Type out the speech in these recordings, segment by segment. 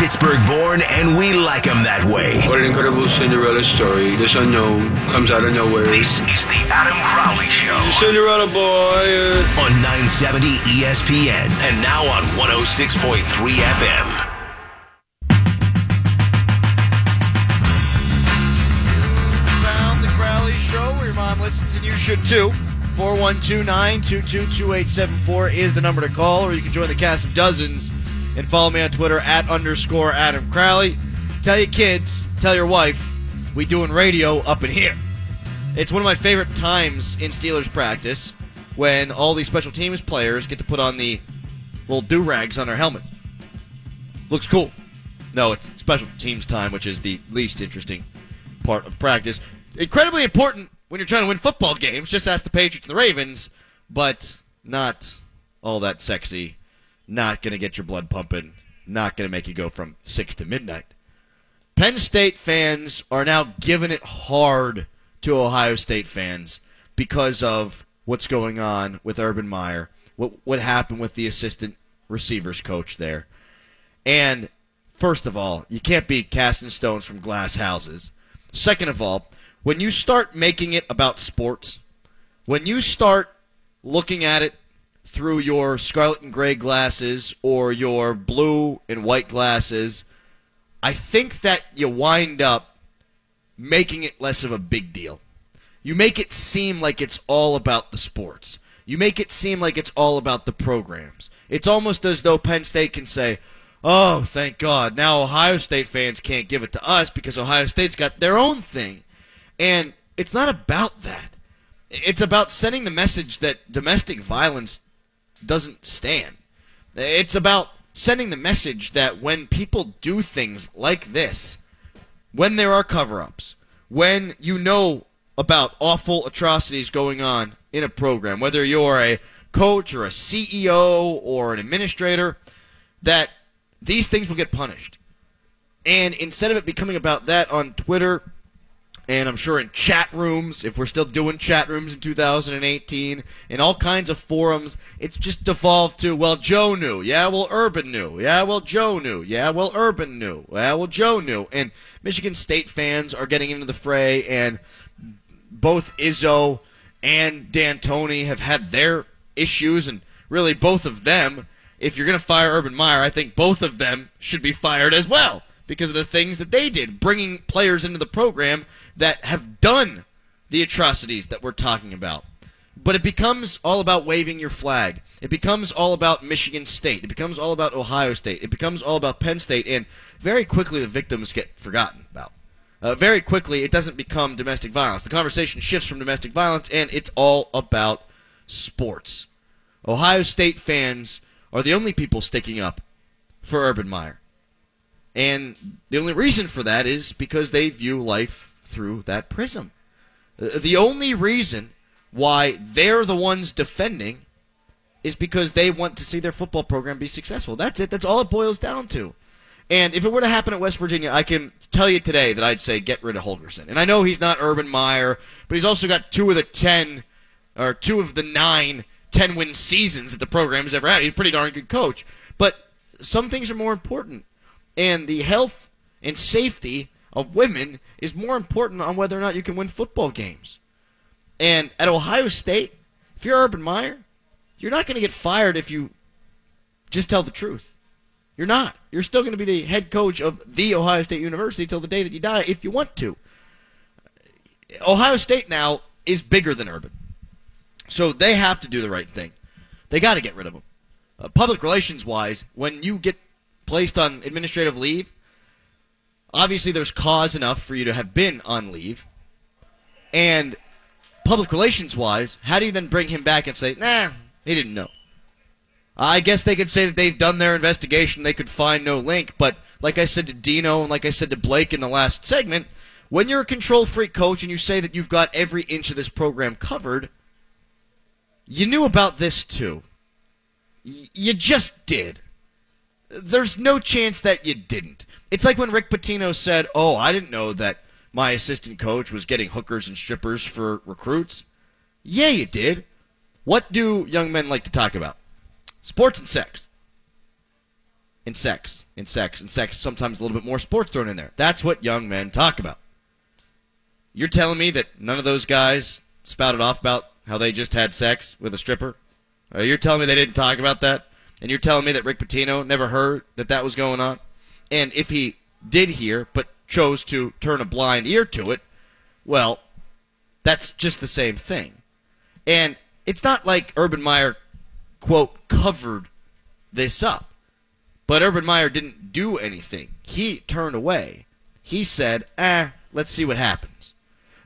Pittsburgh born, and we like him that way. What an incredible Cinderella story. This unknown comes out of nowhere. This is the Adam Crowley Show. Cinderella boy. uh, On 970 ESPN and now on 106.3 FM. found the Crowley Show where your mom listens and you should too. 412-922-2874 is the number to call, or you can join the cast of dozens and follow me on Twitter at underscore Adam Crowley. Tell your kids, tell your wife, we doing radio up in here. It's one of my favorite times in Steelers practice when all these special teams players get to put on the little do-rags on their helmet. Looks cool. No, it's special teams time, which is the least interesting part of practice. Incredibly important when you're trying to win football games. Just ask the Patriots and the Ravens, but not all that sexy. Not going to get your blood pumping. Not going to make you go from 6 to midnight. Penn State fans are now giving it hard to Ohio State fans because of what's going on with Urban Meyer, what what happened with the assistant receivers coach there. And first of all, you can't be casting stones from glass houses. Second of all, when you start making it about sports, when you start looking at it through your scarlet and gray glasses or your blue and white glasses, I think that you wind up making it less of a big deal. You make it seem like it's all about the sports. You make it seem like it's all about the programs. It's almost as though Penn State can say, "Oh, thank God, now Ohio State fans can't give it to us because Ohio State's got their own thing." And it's not about that. It's about sending the message that domestic violence doesn't stand. It's about sending the message that when people do things like this, when there are cover ups, when you know about awful atrocities going on in a program, whether you're a coach or a CEO or an administrator, that these things will get punished. And instead of it becoming about that on Twitter, and I'm sure in chat rooms, if we're still doing chat rooms in 2018, in all kinds of forums, it's just devolved to, well, Joe knew. Yeah, well, Urban knew. Yeah, well, Joe knew. Yeah, well, Urban knew. Yeah, well, Joe knew. And Michigan State fans are getting into the fray, and both Izzo and Dantonio have had their issues, and really both of them, if you're going to fire Urban Meyer, I think both of them should be fired as well because of the things that they did, bringing players into the program that have done the atrocities that we're talking about. But it becomes all about waving your flag. It becomes all about Michigan State. It becomes all about Ohio State. It becomes all about Penn State. And very quickly, the victims get forgotten about. Uh, very quickly, it doesn't become domestic violence. The conversation shifts from domestic violence, and it's all about sports. Ohio State fans are the only people sticking up for Urban Meyer. And the only reason for that is because they view life through that prism. The only reason why they're the ones defending is because they want to see their football program be successful. That's it. That's all it boils down to. And if it were to happen at West Virginia, I can tell you today that I'd say get rid of Holgorsen. And I know he's not Urban Meyer, but he's also got two of the ten, or two of the nine 10 win seasons that the program has ever had. He's a pretty darn good coach. But some things are more important. And the health and safety of women is more important on whether or not you can win football games. And at Ohio State, if you're Urban Meyer, you're not going to get fired if you just tell the truth. You're not. You're still going to be the head coach of the Ohio State University till the day that you die if you want to. Ohio State now is bigger than Urban. So they have to do the right thing. They got to get rid of him. Uh, public relations wise, when you get placed on administrative leave, obviously there's cause enough for you to have been on leave. And public relations wise, how do you then bring him back and say, nah, he didn't know? I guess they could say that they've done their investigation, they could find no link, but like I said to Dino and like I said to Blake in the last segment, when you're a control freak coach and you say that you've got every inch of this program covered, you knew about this too. Y- you just did. There's no chance that you didn't. It's like when Rick Pitino said, "Oh, I didn't know that my assistant coach was getting hookers and strippers for recruits." Yeah, you did. What do young men like to talk about? Sports and sex. and sex and sex and sex. Sometimes a little bit more sports thrown in there. That's what young men talk about. You're telling me that none of those guys spouted off about how they just had sex with a stripper? Uh, you're telling me they didn't talk about that? And you're telling me that Rick Pitino never heard that that was going on? And if he did hear, but chose to turn a blind ear to it, well, that's just the same thing. And it's not like Urban Meyer, quote, covered this up. But Urban Meyer didn't do anything. He turned away. He said, eh, let's see what happens.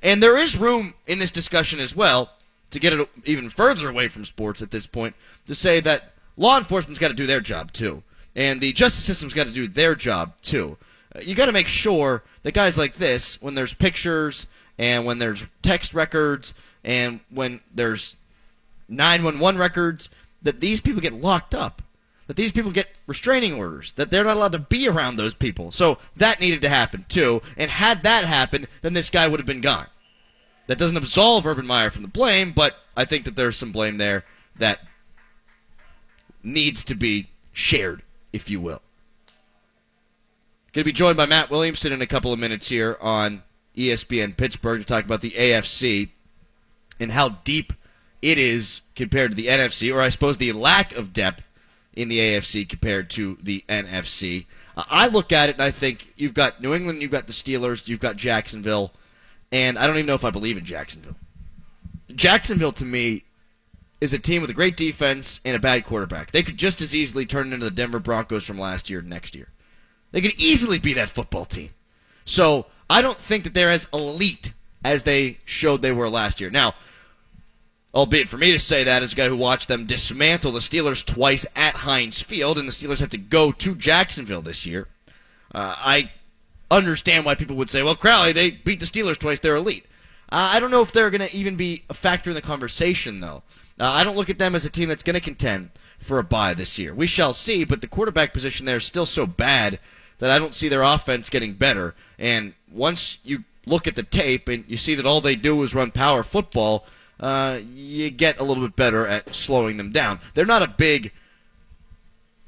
And there is room in this discussion as well to get it even further away from sports at this point to say that law enforcement's got to do their job too. And the justice system's got to do their job too. Uh, you got to make sure that guys like this, when there's pictures and when there's text records and when there's 911 records, that these people get locked up. That these people get restraining orders, that they're not allowed to be around those people. So that needed to happen too. And had that happened, then this guy would have been gone. That doesn't absolve Urban Meyer from the blame, but I think that there's some blame there that needs to be shared, if you will. Going to be joined by Matt Williamson in a couple of minutes here on ESPN Pittsburgh to talk about the AFC and how deep it is compared to the NFC, or I suppose the lack of depth in the AFC compared to the NFC. I look at it and I think you've got New England, you've got the Steelers, you've got Jacksonville, and I don't even know if I believe in Jacksonville. Jacksonville, to me, is a team with a great defense and a bad quarterback. They could just as easily turn into the Denver Broncos from last year next year. They could easily be that football team. So I don't think that they're as elite as they showed they were last year. Now, albeit for me to say that as a guy who watched them dismantle the Steelers twice at Heinz Field, and the Steelers have to go to Jacksonville this year, uh, I understand why people would say, well, Crowley, they beat the Steelers twice, they're elite. Uh, I don't know if they're going to even be a factor in the conversation, though. Uh, I don't look at them as a team that's going to contend for a bye this year. We shall see, but the quarterback position there is still so bad that I don't see their offense getting better. And once you look at the tape and you see that all they do is run power football, uh, you get a little bit better at slowing them down. They're not a big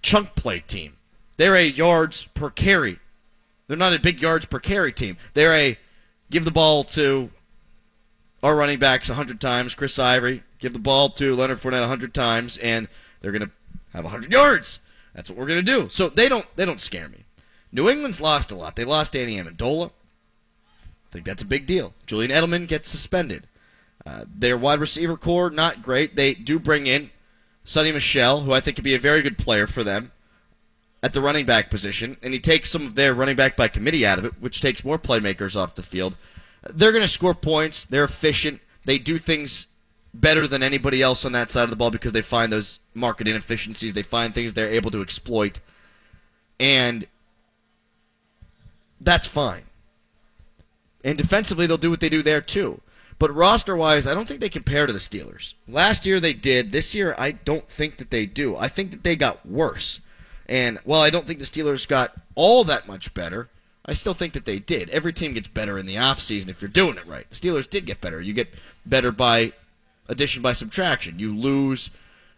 chunk play team. They're a yards per carry. They're not a big yards per carry team. They're a give the ball to our running backs 100 times, Chris Ivory, give the ball to Leonard Fournette 100 times, and they're going to have 100 yards. That's what we're going to do. So they don't they don't scare me. New England's lost a lot. They lost Danny Amendola. I think that's a big deal. Julian Edelman gets suspended. Uh, their wide receiver core, not great. They do bring in Sony Michel, who I think could be a very good player for them at the running back position, and he takes some of their running back by committee out of it, which takes more playmakers off the field. They're going to score points. They're efficient. They do things better than anybody else on that side of the ball because they find those market inefficiencies. They find things they're able to exploit. And that's fine. And defensively, they'll do what they do there too. But roster wise, I don't think they compare to the Steelers. Last year they did. This year, I don't think that they do. I think that they got worse. And while I don't think the Steelers got all that much better, I still think that they did. Every team gets better in the offseason if you're doing it right. The Steelers did get better. You get better by addition by subtraction. You lose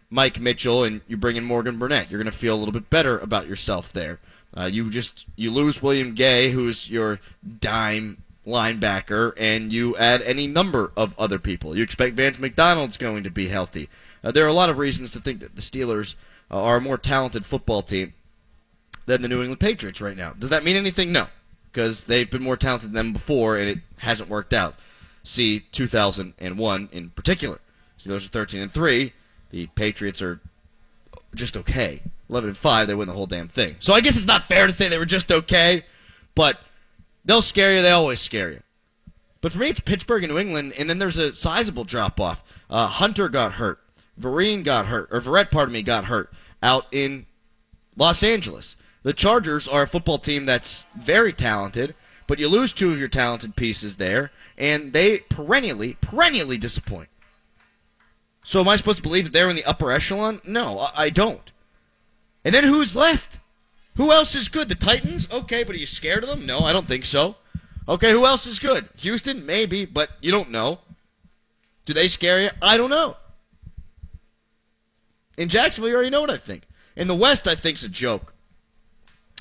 Mike Mitchell and you bring in Morgan Burnett. You're going to feel a little bit better about yourself there. Uh, you just you lose William Gay, who's your dime linebacker, and you add any number of other people. You expect Vance McDonald's going to be healthy. Uh, there are a lot of reasons to think that the Steelers uh, are a more talented football team than the New England Patriots right now. Does that mean anything? No, because they've been more talented than them before, and it hasn't worked out. See 2001 in particular. Steelers are 13 and three. The Patriots are just okay. 11 and 5, they win the whole damn thing. So I guess it's not fair to say they were just okay, but they'll scare you. They always scare you. But for me, it's Pittsburgh and New England, and then there's a sizable drop off. Uh, Hunter got hurt. Vereen got hurt, or Verrett, pardon me, got hurt out in Los Angeles. The Chargers are a football team that's very talented, but you lose two of your talented pieces there, and they perennially, perennially disappoint. So am I supposed to believe that they're in the upper echelon? No, I don't. And then who's left? Who else is good? The Titans? Okay, but are you scared of them? No, I don't think so. Okay, who else is good? Houston? Maybe, but you don't know. Do they scare you? I don't know. In Jacksonville, you already know what I think. In the West, I think's a joke.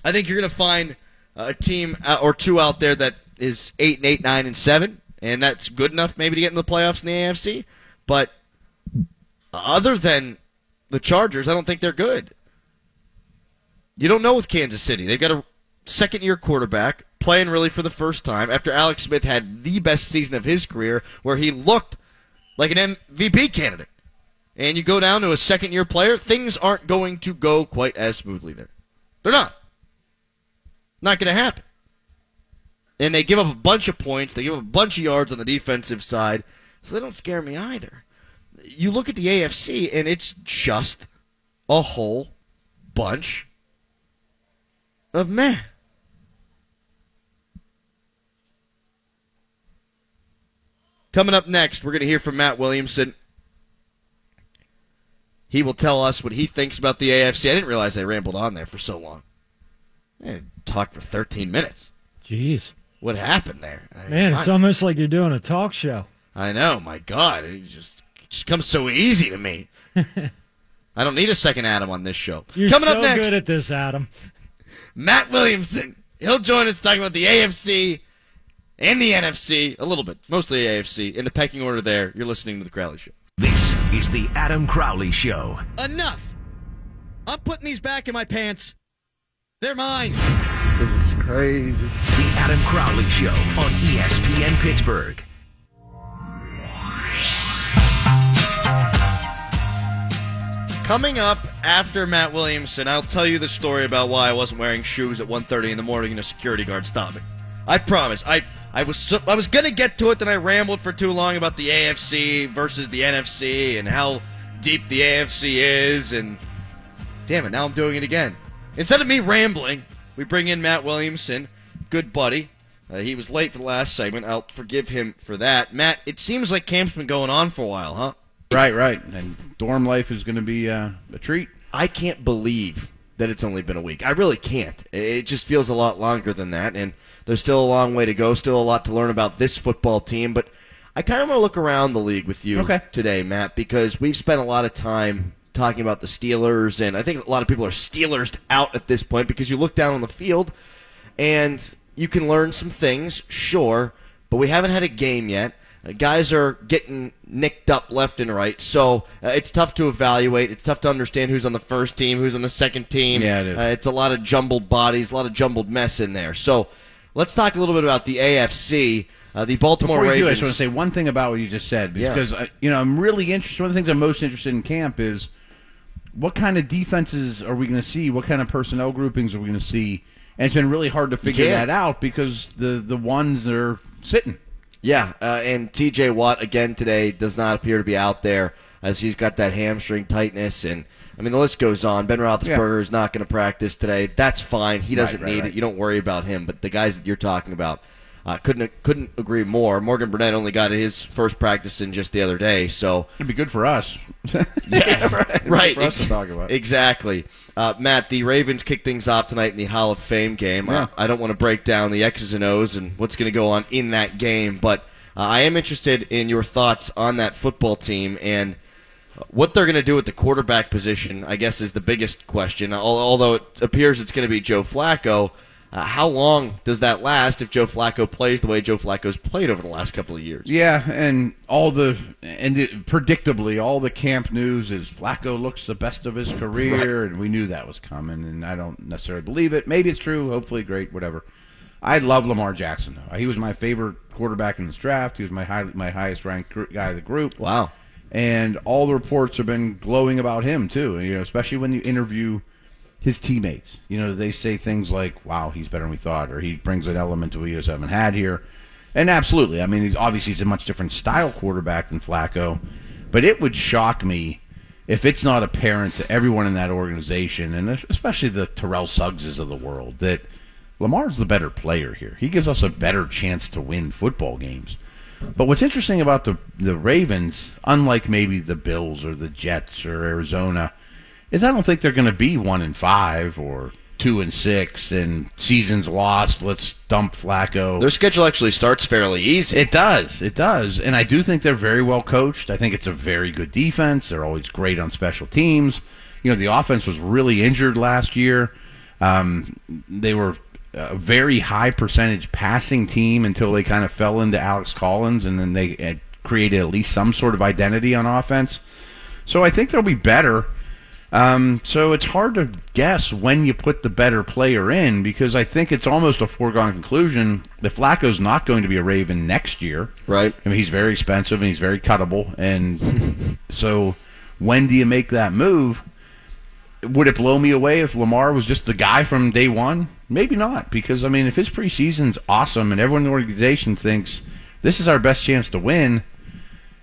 I think you're going to find a team uh, or two out there that is eight and eight, nine and seven, and that's good enough maybe to get in the playoffs in the AFC. But other than the Chargers, I don't think they're good. You don't know with Kansas City. They've got a second year quarterback playing really for the first time after Alex Smith had the best season of his career where he looked like an MVP candidate. And you go down to a second year player, things aren't going to go quite as smoothly there. They're not. Not going to happen. And they give up a bunch of points, they give up a bunch of yards on the defensive side, so they don't scare me either. You look at the AFC, and it's just a whole bunch of meh. Coming up next, we're going to hear from Matt Williamson. He will tell us what he thinks about the AFC. I didn't realize I rambled on there for so long. I talked for 13 minutes. Jeez. What happened there? I, Man, it's I, almost like you're doing a talk show. I know. My God, it just it just comes so easy to me. I don't need a second Adam on this show. You're Coming so up next, good at this, Adam. Matt Williamson. He'll join us talking about the AFC and the NFC a little bit, mostly AFC. In the pecking order, there. You're listening to the Crowley Show. This is the Adam Crowley Show. Enough! I'm putting these back in my pants. They're mine. This is crazy. The Adam Crowley Show on ESPN Pittsburgh. Coming up after Matt Williamson, I'll tell you the story about why I wasn't wearing shoes at 1:30 in the morning and a security guard stopped me. I promise. I I was so, I was gonna get to it, then I rambled for too long about the AFC versus the NFC and how deep the AFC is, and damn it, now I'm doing it again. Instead of me rambling, we bring in Matt Williamson, good buddy. Uh, he was late for the last segment. I'll forgive him for that. Matt, it seems like camp's been going on for a while, huh? Right, right. And dorm life is going to be uh, a treat. I can't believe that it's only been a week. I really can't. It just feels a lot longer than that, and there's still a long way to go. Still a lot to learn about this football team, but I kind of want to look around the league with you Okay. today, Matt, because we've spent a lot of time talking about the Steelers, and I think a lot of people are Steelers out at this point because you look down on the field and you can learn some things, sure, but we haven't had a game yet. Uh, guys are getting nicked up left and right, so uh, it's tough to evaluate. It's tough to understand who's on the first team, who's on the second team. Yeah, it is. Uh, it's a lot of jumbled bodies, a lot of jumbled mess in there. So let's talk a little bit about the AFC. Uh, the Baltimore Before you do, I just want to say one thing about what you just said Yeah. because uh, you know I'm really interested. One of the things I'm most interested in camp is what kind of defenses are we going to see? What kind of personnel groupings are we going to see? And it's been really hard to figure Yeah. that out because the the ones that are sitting. Yeah, uh, and T.J. Watt again today does not appear to be out there as he's got that hamstring tightness, and I mean the list goes on. Ben Roethlisberger is not going to practice today. That's fine. He doesn't right, need right. it. You don't worry about him. But the guys that you're talking about uh, couldn't couldn't agree more. Morgan Burnett only got his first practice in just the other day, so It'd be good for us. yeah, right. For us to talk about. Exactly. Uh, Matt, the Ravens kick things off tonight in the Hall of Fame game. Yeah. Uh, I don't want to break down the X's and O's and what's going to go on in that game, but uh, I am interested in your thoughts on that football team and what they're going to do at the quarterback position. I guess is the biggest question. Although it appears it's going to be Joe Flacco. Uh, how long does that last if Joe Flacco plays the way Joe Flacco's played over the last couple of years? Yeah, and all the and it, predictably, all the camp news is Flacco looks the best of his career, and we knew that was coming. And I don't necessarily believe it. Maybe it's true. Hopefully, great. Whatever. I love Lamar Jackson though. He was my favorite quarterback in this draft. He was my high, my highest ranked guy of the group. Wow. And all the reports have been glowing about him too. You know, especially when you interview his teammates. You know, they say things like, "Wow, he's better than we thought," or "He brings an element that we just haven't had here." And absolutely, I mean, he's obviously he's a much different style quarterback than Flacco, but it would shock me if it's not apparent to everyone in that organization, and especially the Terrell Suggses of the world, that Lamar's the better player here. He gives us a better chance to win football games. But what's interesting about the the Ravens, unlike maybe the Bills or the Jets or Arizona, is I don't think they're going to be one and five or two and six and seasons lost. Let's dump Flacco. Their schedule actually starts fairly easy. It does. It does. And I do think they're very well coached. I think it's a very good defense. They're always great on special teams. You know, the offense was really injured last year. Um, they were a very high percentage passing team until they kind of fell into Alex Collins, and then they created at least some sort of identity on offense. So I think they'll be better. Um, so it's hard to guess when you put the better player in because I think it's almost a foregone conclusion that Flacco's not going to be a Raven next year. Right. I mean, he's very expensive and he's very cuttable, and so when do you make that move? Would it blow me away if Lamar was just the guy from day one? Maybe not, because I mean, if his preseason's awesome and everyone in the organization thinks this is our best chance to win,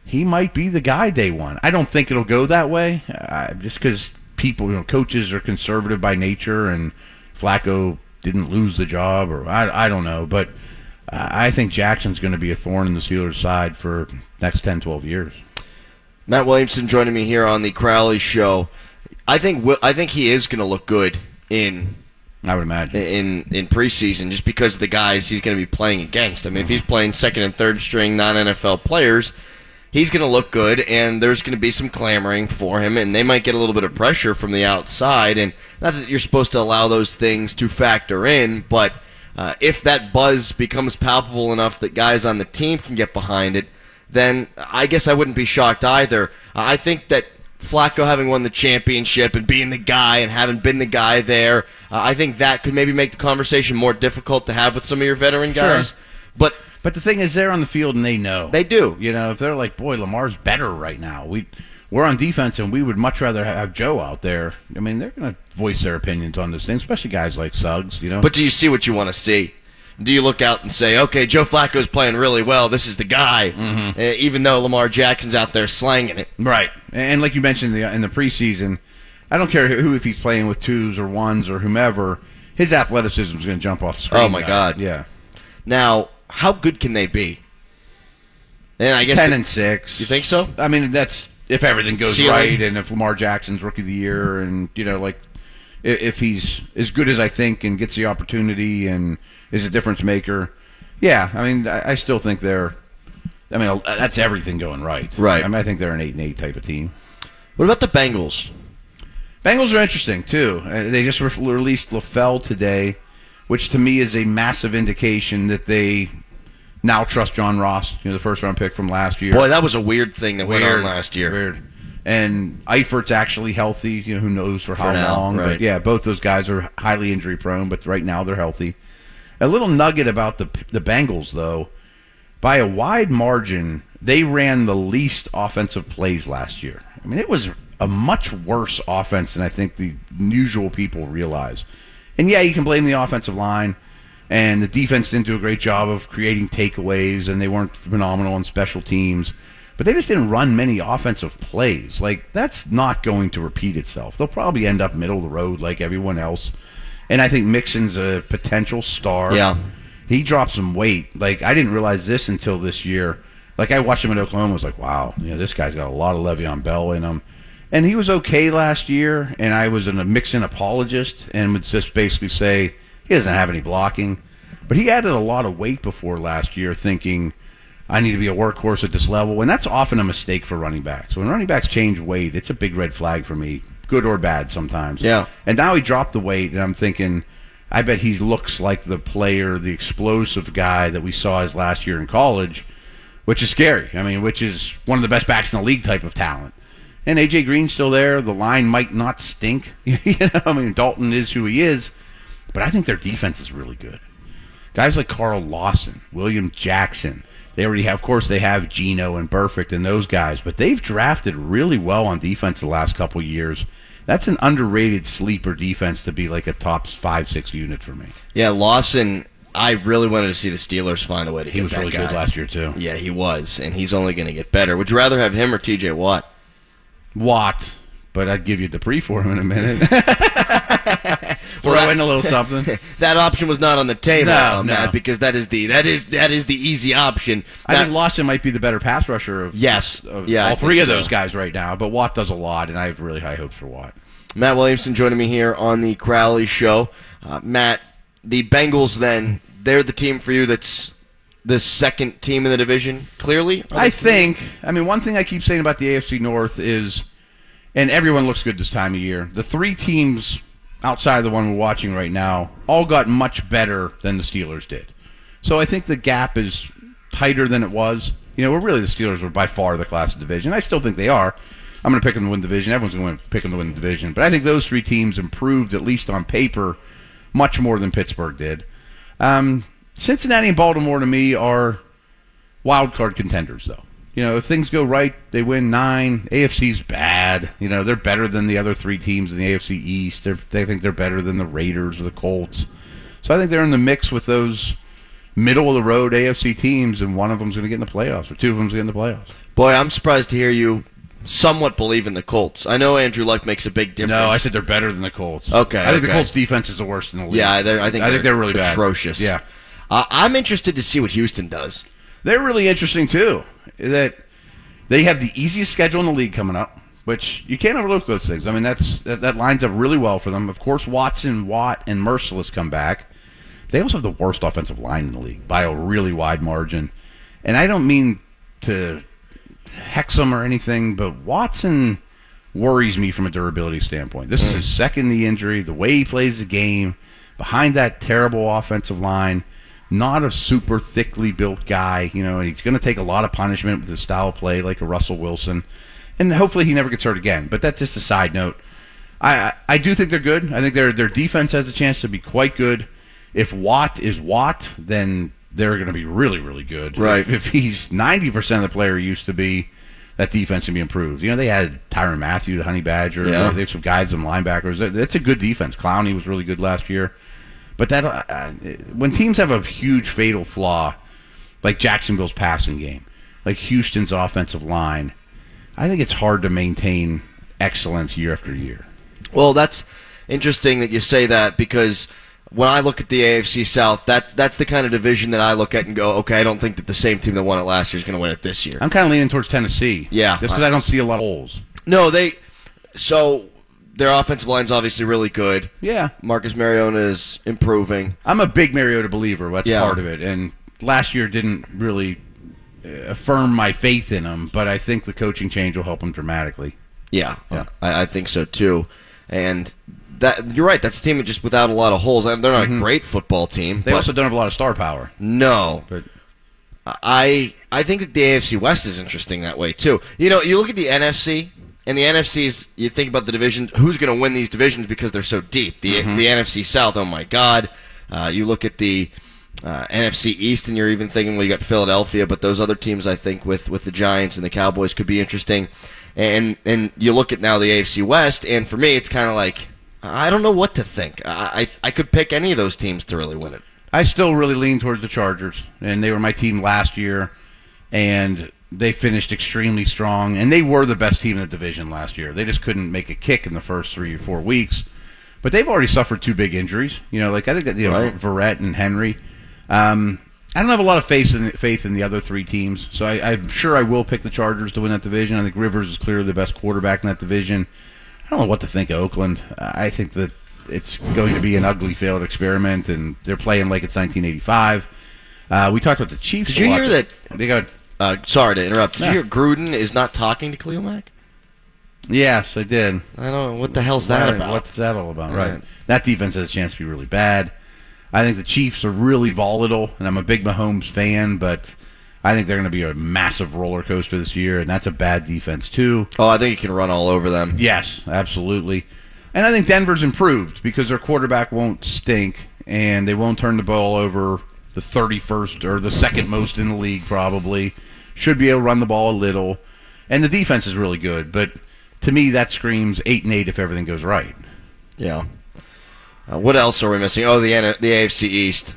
he might be the guy day one. I don't think it'll go that way, uh, just because people, you know, coaches are conservative by nature, and Flacco didn't lose the job, or I, I don't know, but uh, I think Jackson's going to be a thorn in the Steelers' side for next 10, 12 years. Matt Williamson joining me here on the Crowley Show. I think I think he is going to look good in I would imagine. in in preseason just because of the guys he's going to be playing against. I mean, if he's playing second and third string non NFL players, he's going to look good, and there's going to be some clamoring for him, and they might get a little bit of pressure from the outside. And not that you're supposed to allow those things to factor in, but uh, if that buzz becomes palpable enough that guys on the team can get behind it, then I guess I wouldn't be shocked either. Uh, I think that Flacco having won the championship and being the guy and having been the guy there, uh, I think that could maybe make the conversation more difficult to have with some of your veteran guys. But But the thing is, they're on the field and they know. They do. You know, if they're like, boy, Lamar's better right now. We we're on defense and we would much rather have Joe out there. I mean, they're going to voice their opinions on this thing, especially guys like Suggs. You know, but do you see what you want to see? Do you look out and say, okay, Joe Flacco's playing really well. This is the guy, Mm-hmm. uh, even though Lamar Jackson's out there slanging it. right? And like you mentioned in the, in the preseason, I don't care who if he's playing with twos or ones or whomever. His athleticism is going to jump off the screen. Oh, my. God. Yeah, Now, how good can they be? And I guess ten and six. you think so? I mean, that's if everything goes Ceiling. right, and if Lamar Jackson's rookie of the year, and you know, like if he's as good as I think and gets the opportunity and is a difference maker, yeah. I mean, I, still think they're. I mean, that's everything going right. Right. I mean, I think they're an eight and eight type of team. What about the Bengals? Bengals are interesting too. Uh, they just re- released LaFell today, which to me is a massive indication that they now trust John Ross, you know, the first round pick from last year. Boy, that was a weird thing that went on last year. Weird. And Eifert's actually healthy. You know, who knows for how now, long? right. But yeah, both those guys are highly injury prone. But right now they're healthy. A little nugget about the the Bengals though, by a wide margin, they ran the least offensive plays last year. I mean, it was a much worse offense than I think the usual people realize. And yeah, you can blame the offensive line. And the defense didn't do a great job of creating takeaways, and they weren't phenomenal on special teams. But they just didn't run many offensive plays. Like, that's not going to repeat itself. They'll probably end up middle of the road like everyone else. And I think Mixon's a potential star. Yeah. He dropped some weight. Like, I didn't realize this until this year. Like, I watched him in Oklahoma was like, wow, you know, this guy's got a lot of Le'Veon Bell in him. And he was okay last year, and I was an, a Mixon apologist and would just basically say he doesn't have any blocking. But he added a lot of weight before last year, thinking I need to be a workhorse at this level, and that's often a mistake for running backs. When running backs change weight, it's a big red flag for me, good or bad sometimes. Yeah. And now he dropped the weight, and I'm thinking, I bet he looks like the player, the explosive guy that we saw his last year in college, which is scary. I mean, which is one of the best backs in the league type of talent. And AJ Green's still there. The line might not stink. you know, I mean, Dalton is who he is, but I think their defense is really good. Guys like Carl Lawson, William Jackson. They already have, of course, they have Geno and Perfect and those guys, but they've drafted really well on defense the last couple years. That's an underrated sleeper defense to be like a top five, six unit for me. Yeah, Lawson. I really wanted to see the Steelers find a way to He get that guy. He was really good last year too. Yeah, he was, and he's only going to get better. Would you rather have him or T.J. Watt? Watt, but I'd give you Dupree for him in a minute. Throw Well, in a little something. That option was not on the table, No, no. Matt, because that is the that is that is the easy option. I That- think Lawson might be the better pass rusher of Yes. of Yeah, all think three of so. those guys right now. But Watt does a lot, and I have really high hopes for Watt. Matt Williamson joining me here on the Crowley Show. Uh, Matt, the Bengals then they're the team for you that's the second team in the division. Clearly, I think. I mean, one thing I keep saying about the AFC North is, and everyone looks good this time of year. The three teams outside the one we're watching right now, all got much better than the Steelers did. So I think the gap is tighter than it was. You know, we're really the Steelers were by far the class of division. I still think they are. I'm going to pick them to win the division. Everyone's going to pick them to win the division. But I think those three teams improved, at least on paper, much more than Pittsburgh did. Um, Cincinnati and Baltimore, to me, are wild card contenders, though. You know, if things go right, they win nine. AFC's bad. You know, they're better than the other three teams in the AFC East. They're, they think they're better than the Raiders or the Colts. So I think they're in the mix with those middle of the road AFC teams, and one of them's going to get in the playoffs, or two of them's going to get in the playoffs. Boy, I'm surprised to hear you somewhat believe in the Colts. I know Andrew Luck makes a big difference. No, I said they're better than the Colts. Okay, I think the. Colts defense is the worst in the league. Yeah, they're, I think I think they're really bad. atrocious. Yeah, uh, I'm interested to see what Houston does. they're really interesting too. That they have the easiest schedule in the league coming up, which you can't overlook those things. I mean, that's that, that lines up really well for them. Of course, Watson, Watt, and Mercilus come back. They also have the worst offensive line in the league by a really wide margin. And I don't mean to hex them or anything, but Watson worries me from a durability standpoint. This is his second knee injury. The way he plays the game, behind that terrible offensive line, not a super thickly built guy, you know, and he's going to take a lot of punishment with his style of play, like a Russell Wilson. And hopefully he never gets hurt again. But that's just a side note. I, I do think they're good. I think their their defense has a chance to be quite good. If Watt is Watt, then they're going to be really really good. Right. If, if he's ninety percent of the player he used to be, that defense can be improved. You know they had Tyrann Mathieu, the Honey Badger. Yeah. They have some guys, some linebackers. That- That's a good defense. Clowney was really good last year. But that uh, uh, when teams have a huge fatal flaw, like Jacksonville's passing game, like Houston's offensive line, I think it's hard to maintain excellence year after year. Well, that's interesting that you say that because when I look at the AFC South, that that's the kind of division that I look at and go, okay, I don't think that the same team that won it last year is going to win it this year. I'm kind of leaning towards Tennessee. Yeah. just because I don't see a lot of holes. No, they. So their offensive line's obviously really good. Yeah, Marcus Mariota is improving. I'm a big Mariota believer. That's Yeah. part of it. And last year didn't really Uh, affirm my faith in him, but I think the coaching change will help him dramatically. Yeah, Yeah. I, I think so too. And that you're right. That's a team just without a lot of holes. They're not a mm-hmm. great football team. They also don't have a lot of star power. no. But I I think that the AFC West is interesting that way too. You know, you look at the NFC, and the NFC's. You think about the division. Who's going to win these divisions because they're so deep? The mm-hmm. the NFC South. Oh my God! Uh, you look at the uh, NFC East, and you're even thinking, well, you got Philadelphia, but those other teams, I think, with with the Giants and the Cowboys, could be interesting. And and you look at now the AFC West, and for me, it's kind of like I don't know what to think. I, I I could pick any of those teams to really win it. I still really lean towards the Chargers, and they were my team last year, and they finished extremely strong, and they were the best team in the division last year. They just couldn't make a kick in the first three or four weeks, but they've already suffered two big injuries. You know, like I think that you know Right. Verrett and Henry. Um, I don't have a lot of faith in faith in the other three teams, so I, I'm sure I will pick the Chargers to win that division. I think Rivers is clearly the best quarterback in that division. I don't know what to think of Oakland. I think that it's going to be an ugly failed experiment, and they're playing like it's 1985. Uh, we talked about the Chiefs. Did you hear that- They got Uh, sorry to interrupt. Did Yeah. you hear Gruden is not talking to Khalil Mack? yes, I did. I don't know what the hell's that Right, about. What's that all about? Right. Right. That defense has a chance to be really bad. I think the Chiefs are really volatile, and I'm a big Mahomes fan, but I think they're going to be a massive roller coaster this year, and that's a bad defense too. Oh, I think you can run all over them. Yes, absolutely. And I think Denver's improved because their quarterback won't stink and they won't turn the ball over the 31st or the second most in the league probably. Should be able to run the ball a little. And the defense is really good, but to me that screams 8 and 8 if everything goes right. Yeah. Uh, what else are we missing? Oh, the N- the AFC East.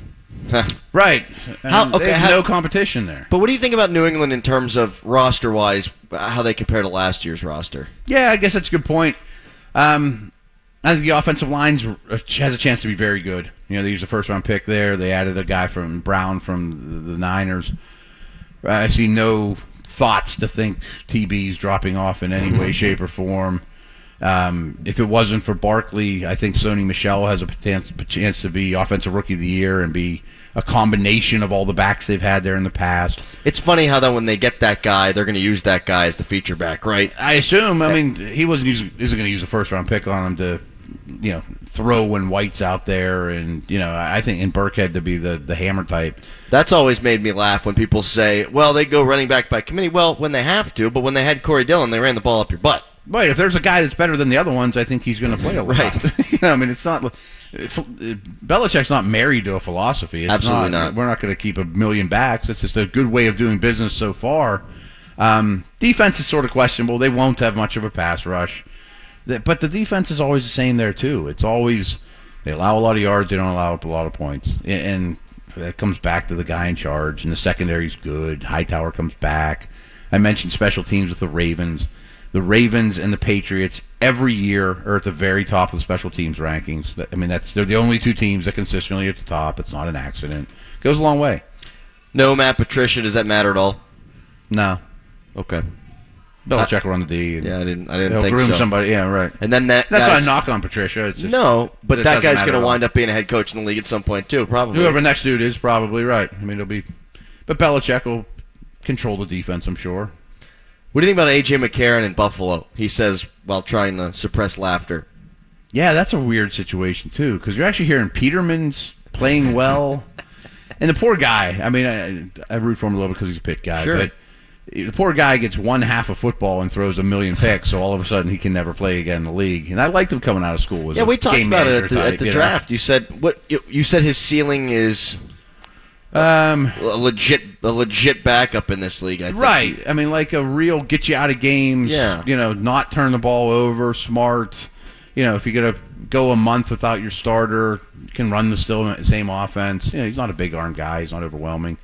Right. How- okay, there's how- no competition there. But what do you think about New England in terms of roster wise? How they compare to last year's roster? Yeah, I guess that's a good point. Um, I think the offensive lines has a chance to be very good. You know, they used a first round pick there. They added a guy from Brown from the, the Niners. I see no thoughts to think TB's dropping off in any way, shape, or form. Um, if it wasn't for Barkley, I think Sony Michel has a chance, to be offensive rookie of the year and be a combination of all the backs they've had there in the past. It's funny how that when they get that guy, they're going to use that guy as the feature back, right? I assume. I mean, he wasn't using, isn't going to use a first round pick on him to you know throw when White's out there, and you know I think in Burkhead to be the the hammer type. That's always made me laugh when people say, "Well, they go running back by committee." Well, when they have to, but when they had Corey Dillon, they ran the ball up your butt. Right. If there's a guy that's better than the other ones, I think he's going to play a lot. Right. you know, I mean, it's not. if- Belichick's not married to a philosophy. It's Absolutely not. We're not going to keep a million backs. It's just a good way of doing business so far. Um, defense is sort of questionable. They won't have much of a pass rush, but the defense is always the same there too. It's always they allow a lot of yards. They don't allow up a lot of points, and and that comes back to the guy in charge. And the secondary's good. Hightower comes back. I mentioned special teams with the Ravens. The Ravens and the Patriots every year are at the very top of the special teams rankings. I mean, that's they're the only two teams that consistently are at the top. It's not an accident. It Goes a long way. No, Matt Patricia. Does that matter at all? No, Okay. Belichick will run the D. And Yeah, I didn't. I didn't think groom so. somebody. Yeah, right. And then that. That's not a knock on Patricia. Just, No, but that guy's going to wind up being a head coach in the league at some point too, probably. Whoever next dude is probably right. I mean, it'll be, but Belichick will control the defense. I'm sure. What do you think about AJ McCarron in Buffalo? He says while trying to suppress laughter. Yeah, that's a weird situation too, because you're actually hearing Peterman's playing well, and the poor guy. I mean, I, I root for him a little because he's a Pitt guy, Sure. but the poor guy gets one half of football and throws a million picks, so all of a sudden he can never play again in the league. And I liked him coming out of school. As Yeah, we talked about it at the, type, at the you know? draft. You said what? You, you said his ceiling is Um, a legit, a legit backup in this league. I think. Right. I mean, like a real get you out of games. Yeah. You know, not turn the ball over, smart. You know, if you're gonna go a month without your starter, can run the still same offense. You know, he's not a big arm guy. He's not overwhelming.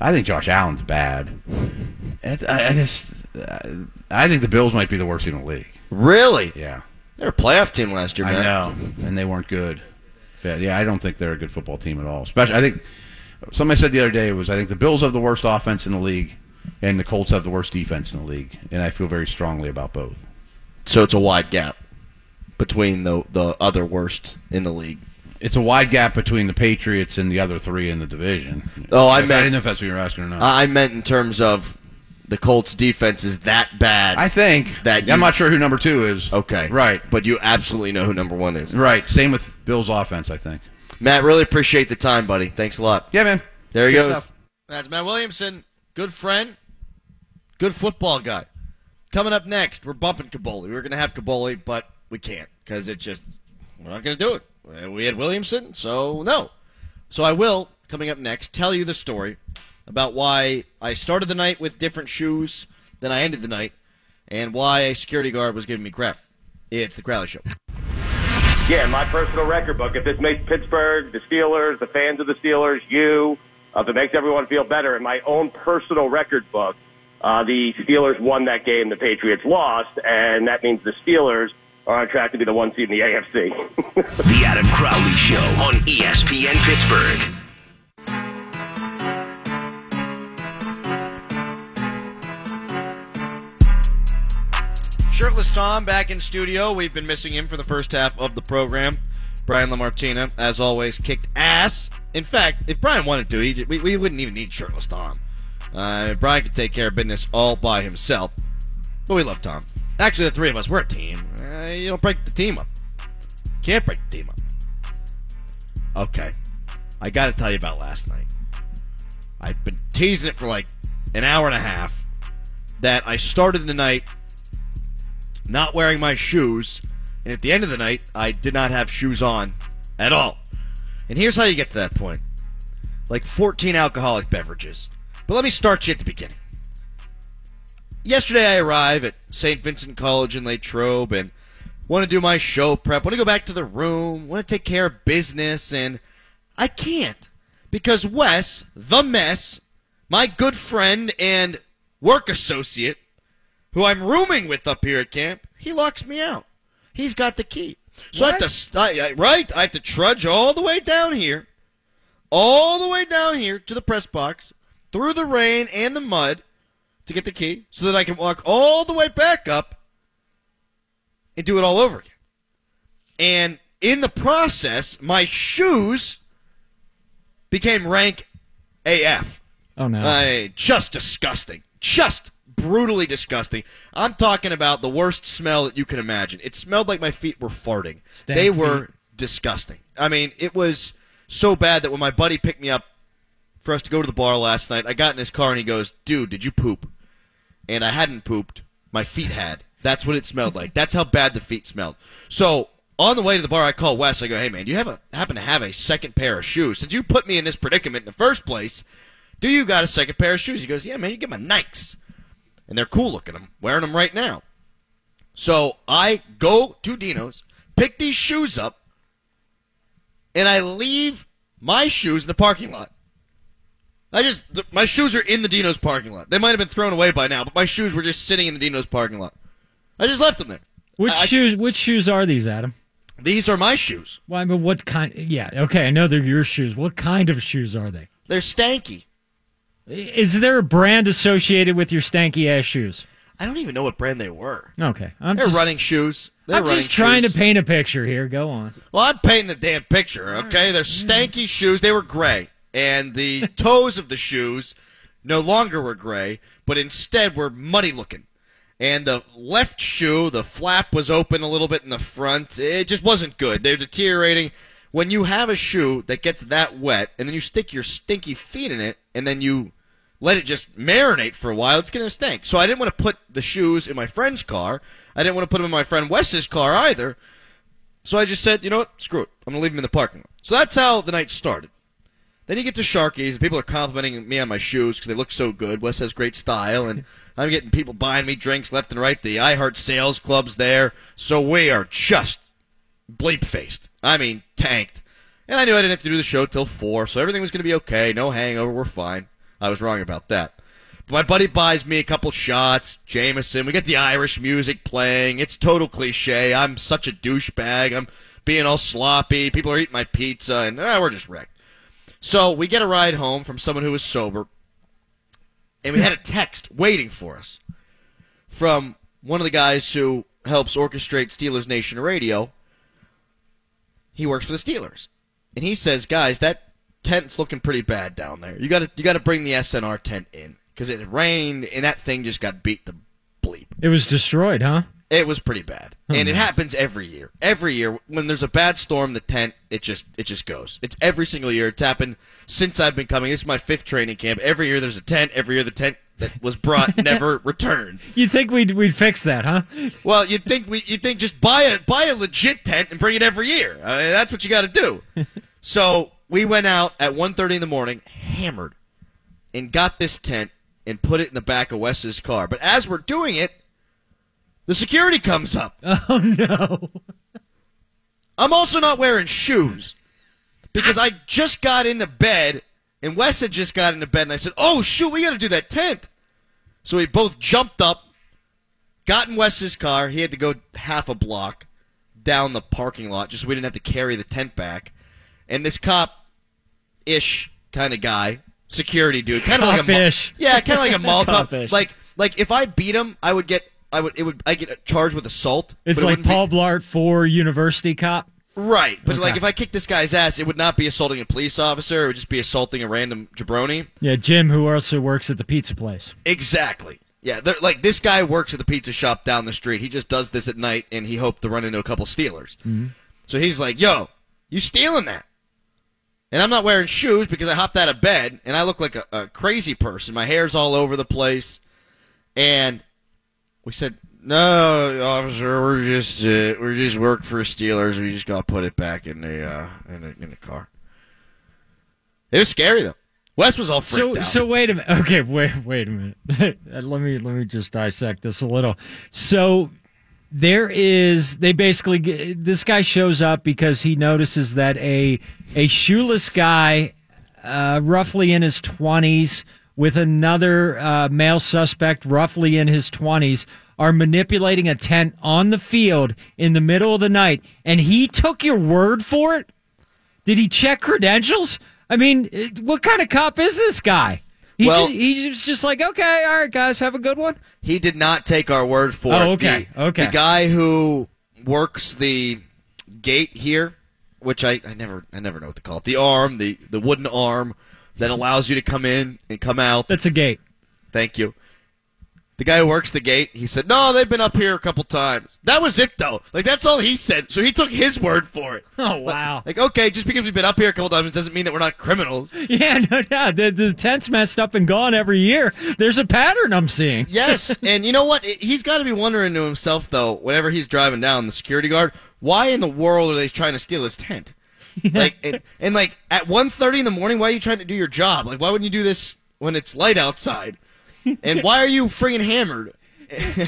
I think Josh Allen's bad. I, I just, I think the Bills might be the worst team in the league. Really? Yeah. They're a playoff team last year, I know, and they weren't good. Yeah, yeah, I don't think they're a good football team at all. Especially, I think somebody said the other day was I think the Bills have the worst offense in the league, and the Colts have the worst defense in the league, and I feel very strongly about both. So it's a wide gap between the the other worst in the league. It's a wide gap between the Patriots and the other three in the division. Oh, I meant- didn't know if that's what you were asking or not. I I meant in terms of the Colts' defense is that bad. I think that you- I'm not sure who number two is. Okay. Right. But you absolutely know who number one is. Right. Same with Bills' offense. I think. Matt, really appreciate the time, buddy. Thanks a lot. Yeah, man. There he Good goes. stuff. That's Matt Williamson. Good friend. Good football guy. Coming up next, we're bumping Caboli. We were going to have Caboli, but we can't because it just, we're not going to do it. Uh, we had Williamson, so no. So I will, coming up next, tell you the story about why I started the night with different shoes than I ended the night and why a security guard was giving me crap. It's the Crowley Show. Yeah, my personal record book. If this makes Pittsburgh, the Steelers, the fans of the Steelers, you, uh, if it makes everyone feel better, in my own personal record book, uh, the Steelers won that game, the Patriots lost, and that means the Steelers are on track to be the one seed in the AFC. The Adam Crowley Show on ESPN Pittsburgh. Shirtless Tom back in studio. We've been missing him for the first half of the program. Brian Lamartina, as always, kicked ass. In fact, if Brian wanted to, he, we, we wouldn't even need Shirtless Tom. Uh, Brian could take care of business all by himself. But we love Tom. Actually, the three of us, we're a team. Uh, you don't break the team up. Can't break the team up. Okay. I got to tell you about last night. I've been teasing it for like an hour and a half that I started the night not wearing my shoes, and at the end of the night, I did not have shoes on at all. And here's how you get to that point like 14 alcoholic beverages. But let me start you at the beginning. Yesterday, I arrive at St. Vincent College in Latrobe and want to do my show prep, want to go back to the room, want to take care of business, and I can't because Wes, the mess, my good friend and work associate, who I'm rooming with up here at camp, he locks me out. He's got the key. So I have to, st- I- I- right? I have to trudge all the way down here, all the way down here to the press box, through the rain and the mud to get the key so that I can walk all the way back up and do it all over again. And in the process, my shoes became rank AF. Oh no. I just disgusting. Just brutally disgusting. I'm talking about the worst smell that you can imagine. It smelled like my feet were farting. Stank they were feet. disgusting. I mean, it was so bad that when my buddy picked me up for us to go to the bar last night, I got in his car and he goes, "Dude, did you poop?" And I hadn't pooped. My feet had. That's what it smelled like. That's how bad the feet smelled. So on the way to the bar, I call Wes. I go, "Hey man, do you have a happen to have a second pair of shoes? Since you put me in this predicament in the first place, do you got a second pair of shoes?" He goes, "Yeah, man, you get my Nikes, and they're cool looking. I'm wearing them right now." So I go to Dino's, pick these shoes up, and I leave my shoes in the parking lot. I just my shoes are in the Dino's parking lot. They might have been thrown away by now, but my shoes were just sitting in the Dino's parking lot. I just left them there. Which I- shoes? Which shoes are these, Adam? These are my shoes. Well, I mean, what kind? Yeah, okay, I know they're your shoes. What kind of shoes are they? They're stanky. Is there a brand associated with your stanky ass shoes? I don't even know what brand they were. Okay, I'm They're just, running shoes. They're I'm running just trying shoes. to paint a picture here. Go on. Well, I'm painting the damn picture, okay? They're stanky shoes. They were gray. And the toes of the shoes no longer were gray, but instead were muddy looking. And the left shoe, the flap was open a little bit in the front. It just wasn't good. They're deteriorating. When you have a shoe that gets that wet, and then you stick your stinky feet in it, and then you let it just marinate for a while, it's going to stink. So I didn't want to put the shoes in my friend's car. I didn't want to put them in my friend Wes's car either. So I just said, you know what? Screw it. I'm going to leave them in the parking lot. So that's how the night started. Then you get to Sharky's, and people are complimenting me on my shoes because they look so good. Wes has great style, and I'm getting people buying me drinks left and right. The iHeart Sales Club's there. So we are just bleep faced. I mean, tanked. And I knew I didn't have to do the show till 4, so everything was going to be okay. No hangover. We're fine. I was wrong about that. But my buddy buys me a couple shots, Jameson. We get the Irish music playing. It's total cliche. I'm such a douchebag. I'm being all sloppy. People are eating my pizza, and ah, we're just wrecked. So we get a ride home from someone who was sober, and we had a text waiting for us from one of the guys who helps orchestrate Steelers Nation Radio. He works for the Steelers, and he says, "Guys, that tent's looking pretty bad down there. You got to you got to bring the SNR tent in because it rained and that thing just got beat the bleep. It was destroyed, huh? It was pretty bad, oh, and it happens every year. Every year when there's a bad storm, the tent it just it just goes. It's every single year. It's happened since I've been coming. This is my fifth training camp. Every year there's a tent. Every year the tent that was brought never returns. You think we'd we'd fix that, huh? Well, you'd think we you'd think just buy a buy a legit tent and bring it every year. I mean, that's what you got to do. so we went out at 1.30 in the morning, hammered, and got this tent and put it in the back of Wes's car. But as we're doing it, the security comes up. Oh no! I'm also not wearing shoes because I just got into bed and Wes had just got into bed and I said, "Oh shoot, we got to do that tent." So we both jumped up, got in Wes's car. He had to go half a block down the parking lot just so we didn't have to carry the tent back. And this cop ish kind of guy, security dude, kind of like a Cop-ish. yeah, kind of like a mall cop. Cop-ish. Like like if I beat him, I would get I would it would I get charged with assault. It's but it like wouldn't be- Paul Blart for University Cop. Right, but Okay. like if I kick this guy's ass, it would not be assaulting a police officer. It would just be assaulting a random jabroni. Yeah, Jim, who also works at the pizza place. Exactly. Yeah, they're- like this guy works at the pizza shop down the street. He just does this at night, and he hoped to run into a couple Steelers. Mm-hmm. So he's like, "Yo, you stealing that?" And I'm not wearing shoes because I hopped out of bed, and I look like a, a crazy person. My hair's all over the place, and we said, "No, officer, we're just uh, we're just work for Steelers. We just got to put it back in the uh, in the in the car." It was scary though. Wes was all freaked So out. so wait a minute. Okay, wait wait a minute. let me let me just dissect this a little. So there is they basically this guy shows up because he notices that a a shoeless guy uh, roughly in his 20s with another uh, male suspect roughly in his 20s are manipulating a tent on the field in the middle of the night and he took your word for it did he check credentials? I mean, what kind of cop is this guy? He Well- just, he's just like, okay, all right, guys, have a good one. He did not take our word for Oh, it. okay, The, okay. The guy who works the gate here, which I, I never I never know what to call it. The arm, the the wooden arm that allows you to come in and come out. That's a gate. Thank you. The guy who works the gate, he said, "No, they've been up here a couple times." That was it, though. Like that's all he said. So he took his word for it. Oh wow. Like, okay, just because we've been up here a couple times doesn't mean that we're not criminals. Yeah, no, no. The, the tent's messed up and gone every year. There's a pattern I'm seeing. Yes, and you know what? He's got to be wondering to himself though, whenever he's driving down the security guard, why in the world are they trying to steal his tent? Like, and, and like at 1.30 in the morning, why are you trying to do your job? Like, why wouldn't you do this when it's light outside? And why are you friggin' hammered?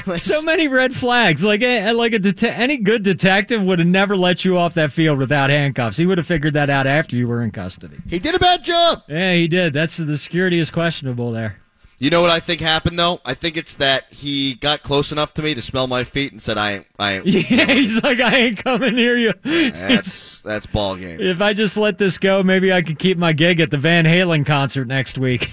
Like, So many red flags. Like a, like a det- any good detective would have never let you off that field without handcuffs. He would have figured that out after you were in custody. he did a bad job. Yeah, he did. That's the security is questionable there. You know what I think happened though? I think it's that he got close enough to me to smell my feet and said, "I ain't, I ain't." Yeah, he's like, I ain't coming near you. That's that's ball game. if I just let this go, maybe I could keep my gig at the Van Halen concert next week.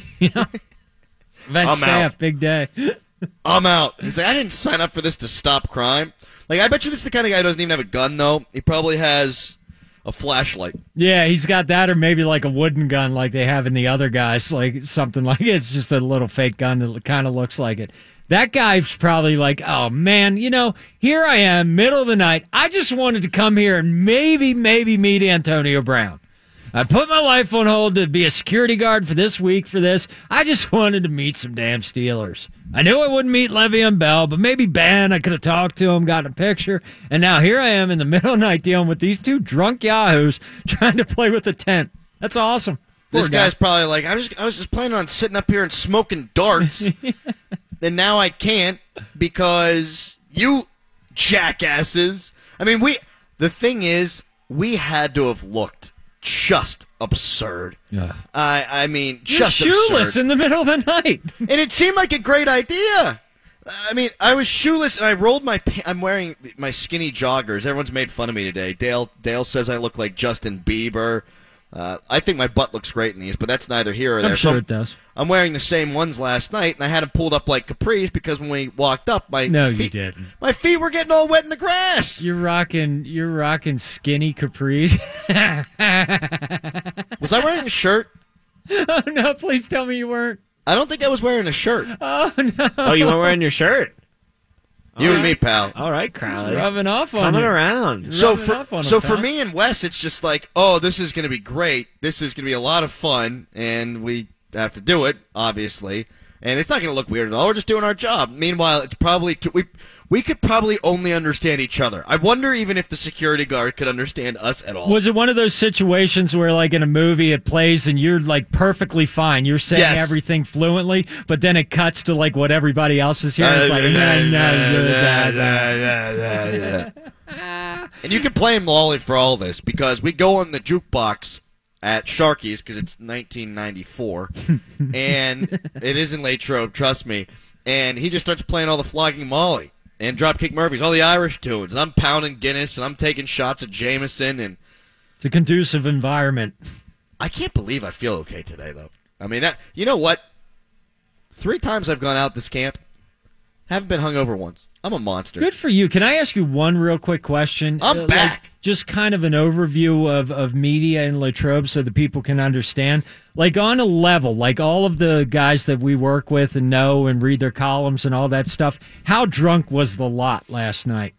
Event I'm staff, out. big day. I'm out. He's like, I didn't sign up for this to stop crime. Like, I bet you this is the kind of guy who doesn't even have a gun, though. He probably has a flashlight. Yeah, he's got that, or maybe like a wooden gun, like they have in the other guys, like something like it's just a little fake gun that kind of looks like it. That guy's probably like, oh man, you know, here I am, middle of the night. I just wanted to come here and maybe, maybe meet Antonio Brown. I put my life on hold to be a security guard for this week for this. I just wanted to meet some damn Steelers. I knew I wouldn't meet Le'Veon Bell, but maybe Ben. I could have talked to him, gotten a picture, and now here I am in the middle of the night dealing with these two drunk yahoos trying to play with the tent. That's awesome. Poor This guy. guy's probably like, I was, I was just planning on sitting up here and smoking darts, and now I can't because you jackasses. I mean, we. The thing is, we had to have looked just absurd. Yeah. I, I mean, You're just shoeless absurd. in the middle of the night. and it seemed like a great idea. I mean, I was shoeless and I rolled my. Pa- I'm wearing my skinny joggers. Everyone's made fun of me today. Dale Dale says I look like Justin Bieber. Uh, I think my butt looks great in these, but that's neither here or there. I'm So sure it does. I'm wearing the same ones last night, and I had them pulled up like capris because when we walked up, my No, you feet, didn't. My feet were getting all wet in the grass. You're rocking. You're rocking skinny capris. Was I wearing a shirt? oh no! Please tell me you weren't. I don't think I was wearing a shirt. Oh no! Oh, you weren't wearing your shirt. You and me, pal. All right, Crowley. Rubbing off on Coming you. around. so rubbing for off on him, so for pal. me and Wes, it's just like, oh, this is going to be great. This is going to be a lot of fun, and we have to do it, obviously. And it's not going to look weird at all. We're just doing our job. Meanwhile, it's probably t- we we could probably only understand each other. I wonder even if the security guard could understand us at all. Was it one of those situations where, like in a movie, it plays and you're like perfectly fine, you're saying Yes. everything fluently, but then it cuts to like what everybody else is hearing? It's like, uh, nah, nah, nah, nah, nah. And you can blame Lolly for all this because we go on the jukebox at Sharky's because it's 1994, and it is in Latrobe, trust me. And he just starts playing all the flogging Molly and Dropkick Murphys, all the Irish tunes, and I'm pounding Guinness and I'm taking shots at Jameson, and It's a conducive environment. I can't believe I feel okay today though. I mean, that, you know what? Three times I've gone out this camp, haven't been hungover once. I'm a monster. Good for you. Can I ask you one real quick question? I'm Uh, like, back. Just kind of an overview of, of media in Latrobe so the people can understand. Like on a level, like all of the guys that we work with and know and read their columns and all that stuff, how drunk was the lot last night?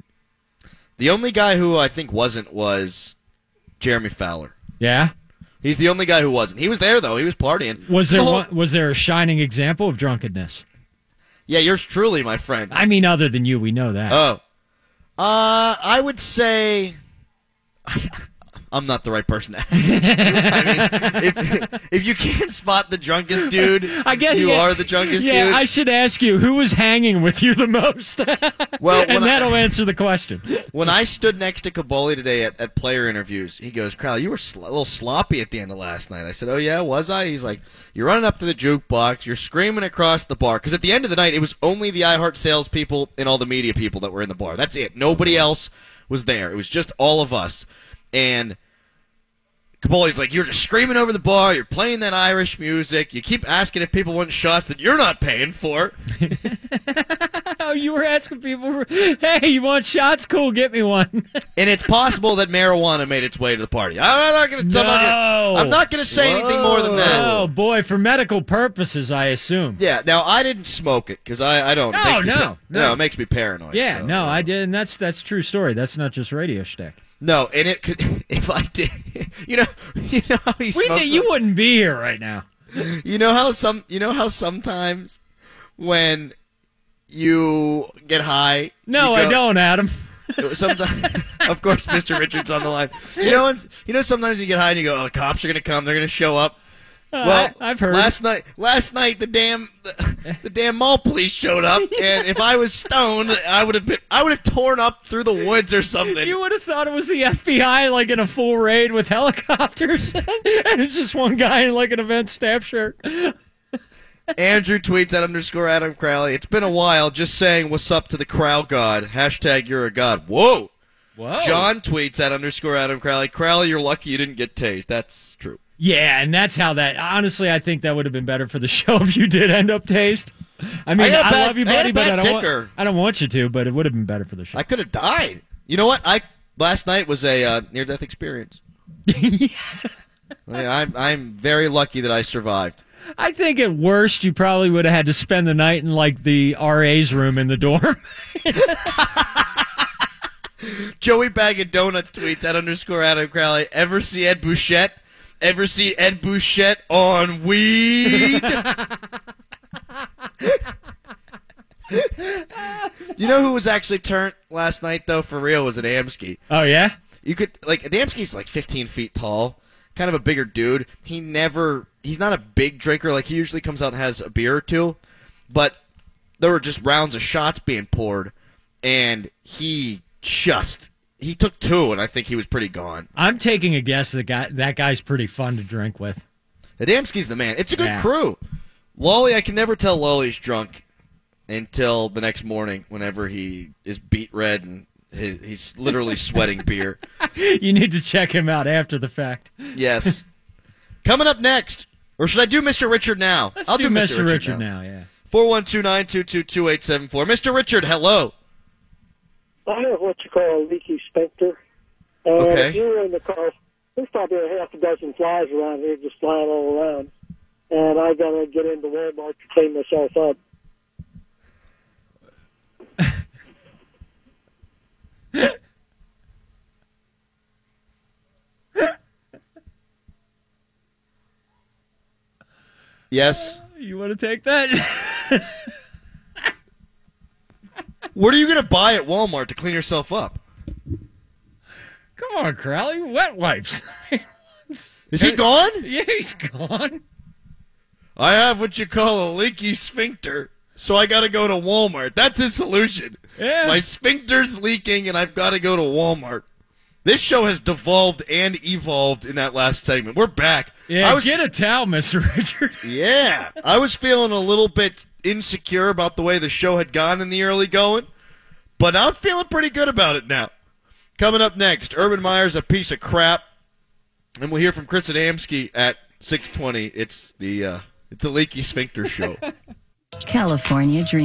The only guy who I think wasn't was Jeremy Fowler. Yeah? He's the only guy who wasn't. He was there though. He was partying. Was there The one, was there a shining example of drunkenness? Yeah, yours truly, my friend. I mean, other than you, we know that. Oh, uh, I would say I'm not the right person to ask. I mean, if, if you can't spot the drunkest dude, I guess you yeah, are the drunkest Yeah, dude. I should ask you who was hanging with you the most, well, and that'll answer the question. when I stood next to Kaboly today at, at player interviews, he goes, "Crowley, you were sl- a little sloppy at the end of last night." I said, "Oh yeah, was I?" He's like, "You're running up to the jukebox, you're screaming across the bar because at the end of the night, it was only the iHeart salespeople and all the media people that were in the bar. That's it. Nobody else was there. It was just all of us." And Kaboly's like, "You're just screaming over the bar. You're playing that Irish music. You keep asking if people want shots that you're not paying for." Oh, you were asking people, for, hey, you want shots? Cool, get me one. And it's possible that marijuana made its way to the party. I'm not going to. No. I'm not going to say anything more than that. Oh boy, for medical purposes, I assume. Yeah. Now I didn't smoke it because I I don't. it oh, No, no, pa- no. It makes me paranoid. Yeah, so. no, I did, and that's that's true story. That's not just radio shtick. No, and it could if I did. You know, you know how he We smokes. you them? wouldn't be here right now. You know how some. You know how sometimes when you get high. No, you I don't, Adam. Sometimes, of course, Mr. Richards on the line. You know, you know, sometimes you get high and you go, "Oh, the cops are going to come. They're going to show up." Well, I, have heard. Last night, last night, the damn, the, the damn mall police showed up, and if I was stoned, I would have been, I would have torn up through the woods or something. you would have thought it was the FBI, like in a full raid with helicopters, and it's just one guy in like an event staff shirt. Andrew tweets at underscore Adam Crowley. It's been a while. Just saying, what's up to the crowd god? Hashtag you're a god. Whoa. Whoa. John tweets at underscore Adam Crowley. Crowley, you're lucky you didn't get tased. That's true. Yeah, and that's how that. Honestly, I think that would have been better for the show if you did end up taste. I mean, I I, bad- love you, buddy, a but I don't. Want. I don't want you to, but it would have been better for the show. I could have died. You know what? I last night was a uh, near death experience. I mean, I'm I'm very lucky that I survived. I think at worst you probably would have had to spend the night in like the RA's room in the dorm. Joey Bag of Donuts tweets at underscore Adam Crowley. Ever see Ed Bouchette? Ever see Ed Bouchette on weed? you know who was actually turned last night though? For real, was Adamski. oh yeah. You could like Adamski's like 15 feet tall, kind of a bigger dude. He never, he's not a big drinker. Like he usually comes out and has a beer or two, but there were just rounds of shots being poured, and he just he took two, and I think he was pretty gone. I'm taking a guess that guy that guy's pretty fun to drink with. Adamski's the man. It's a good Yeah. crew. Lolly, I can never tell Lolly's drunk until the next morning, whenever he is beat red and he, he's literally sweating beer. You need to check him out after the fact. Yes. Coming up next, or should I do Mr. Richard now? Let's I'll do, Mr. Richard, now. Yeah. 412-922-2874. Mr. Richard, hello. I have what you call a leaky sphincter. And Okay. if you were in the car, there's probably a half a dozen flies around here just flying all around. And I got to get into Walmart to clean myself up. Yes. You want to take that? What are you going to buy at Walmart to clean yourself up? Come on, Crowley. Wet wipes. Is he gone? yeah, he's gone. I have what you call a leaky sphincter, so I got to go to Walmart. That's his solution. Yeah. My sphincter's leaking, and I've got to go to Walmart. This show has devolved and evolved in that last segment. We're back. Yeah, I was, get a towel, Mr. Richard. yeah, I was feeling a little bit insecure about the way the show had gone in the early going, but I'm feeling pretty good about it now. Coming up next, Urban Meyer's a piece of crap, and we'll hear from Chris Adamski at 6:20. It's the uh, it's a leaky sphincter show. California Dream.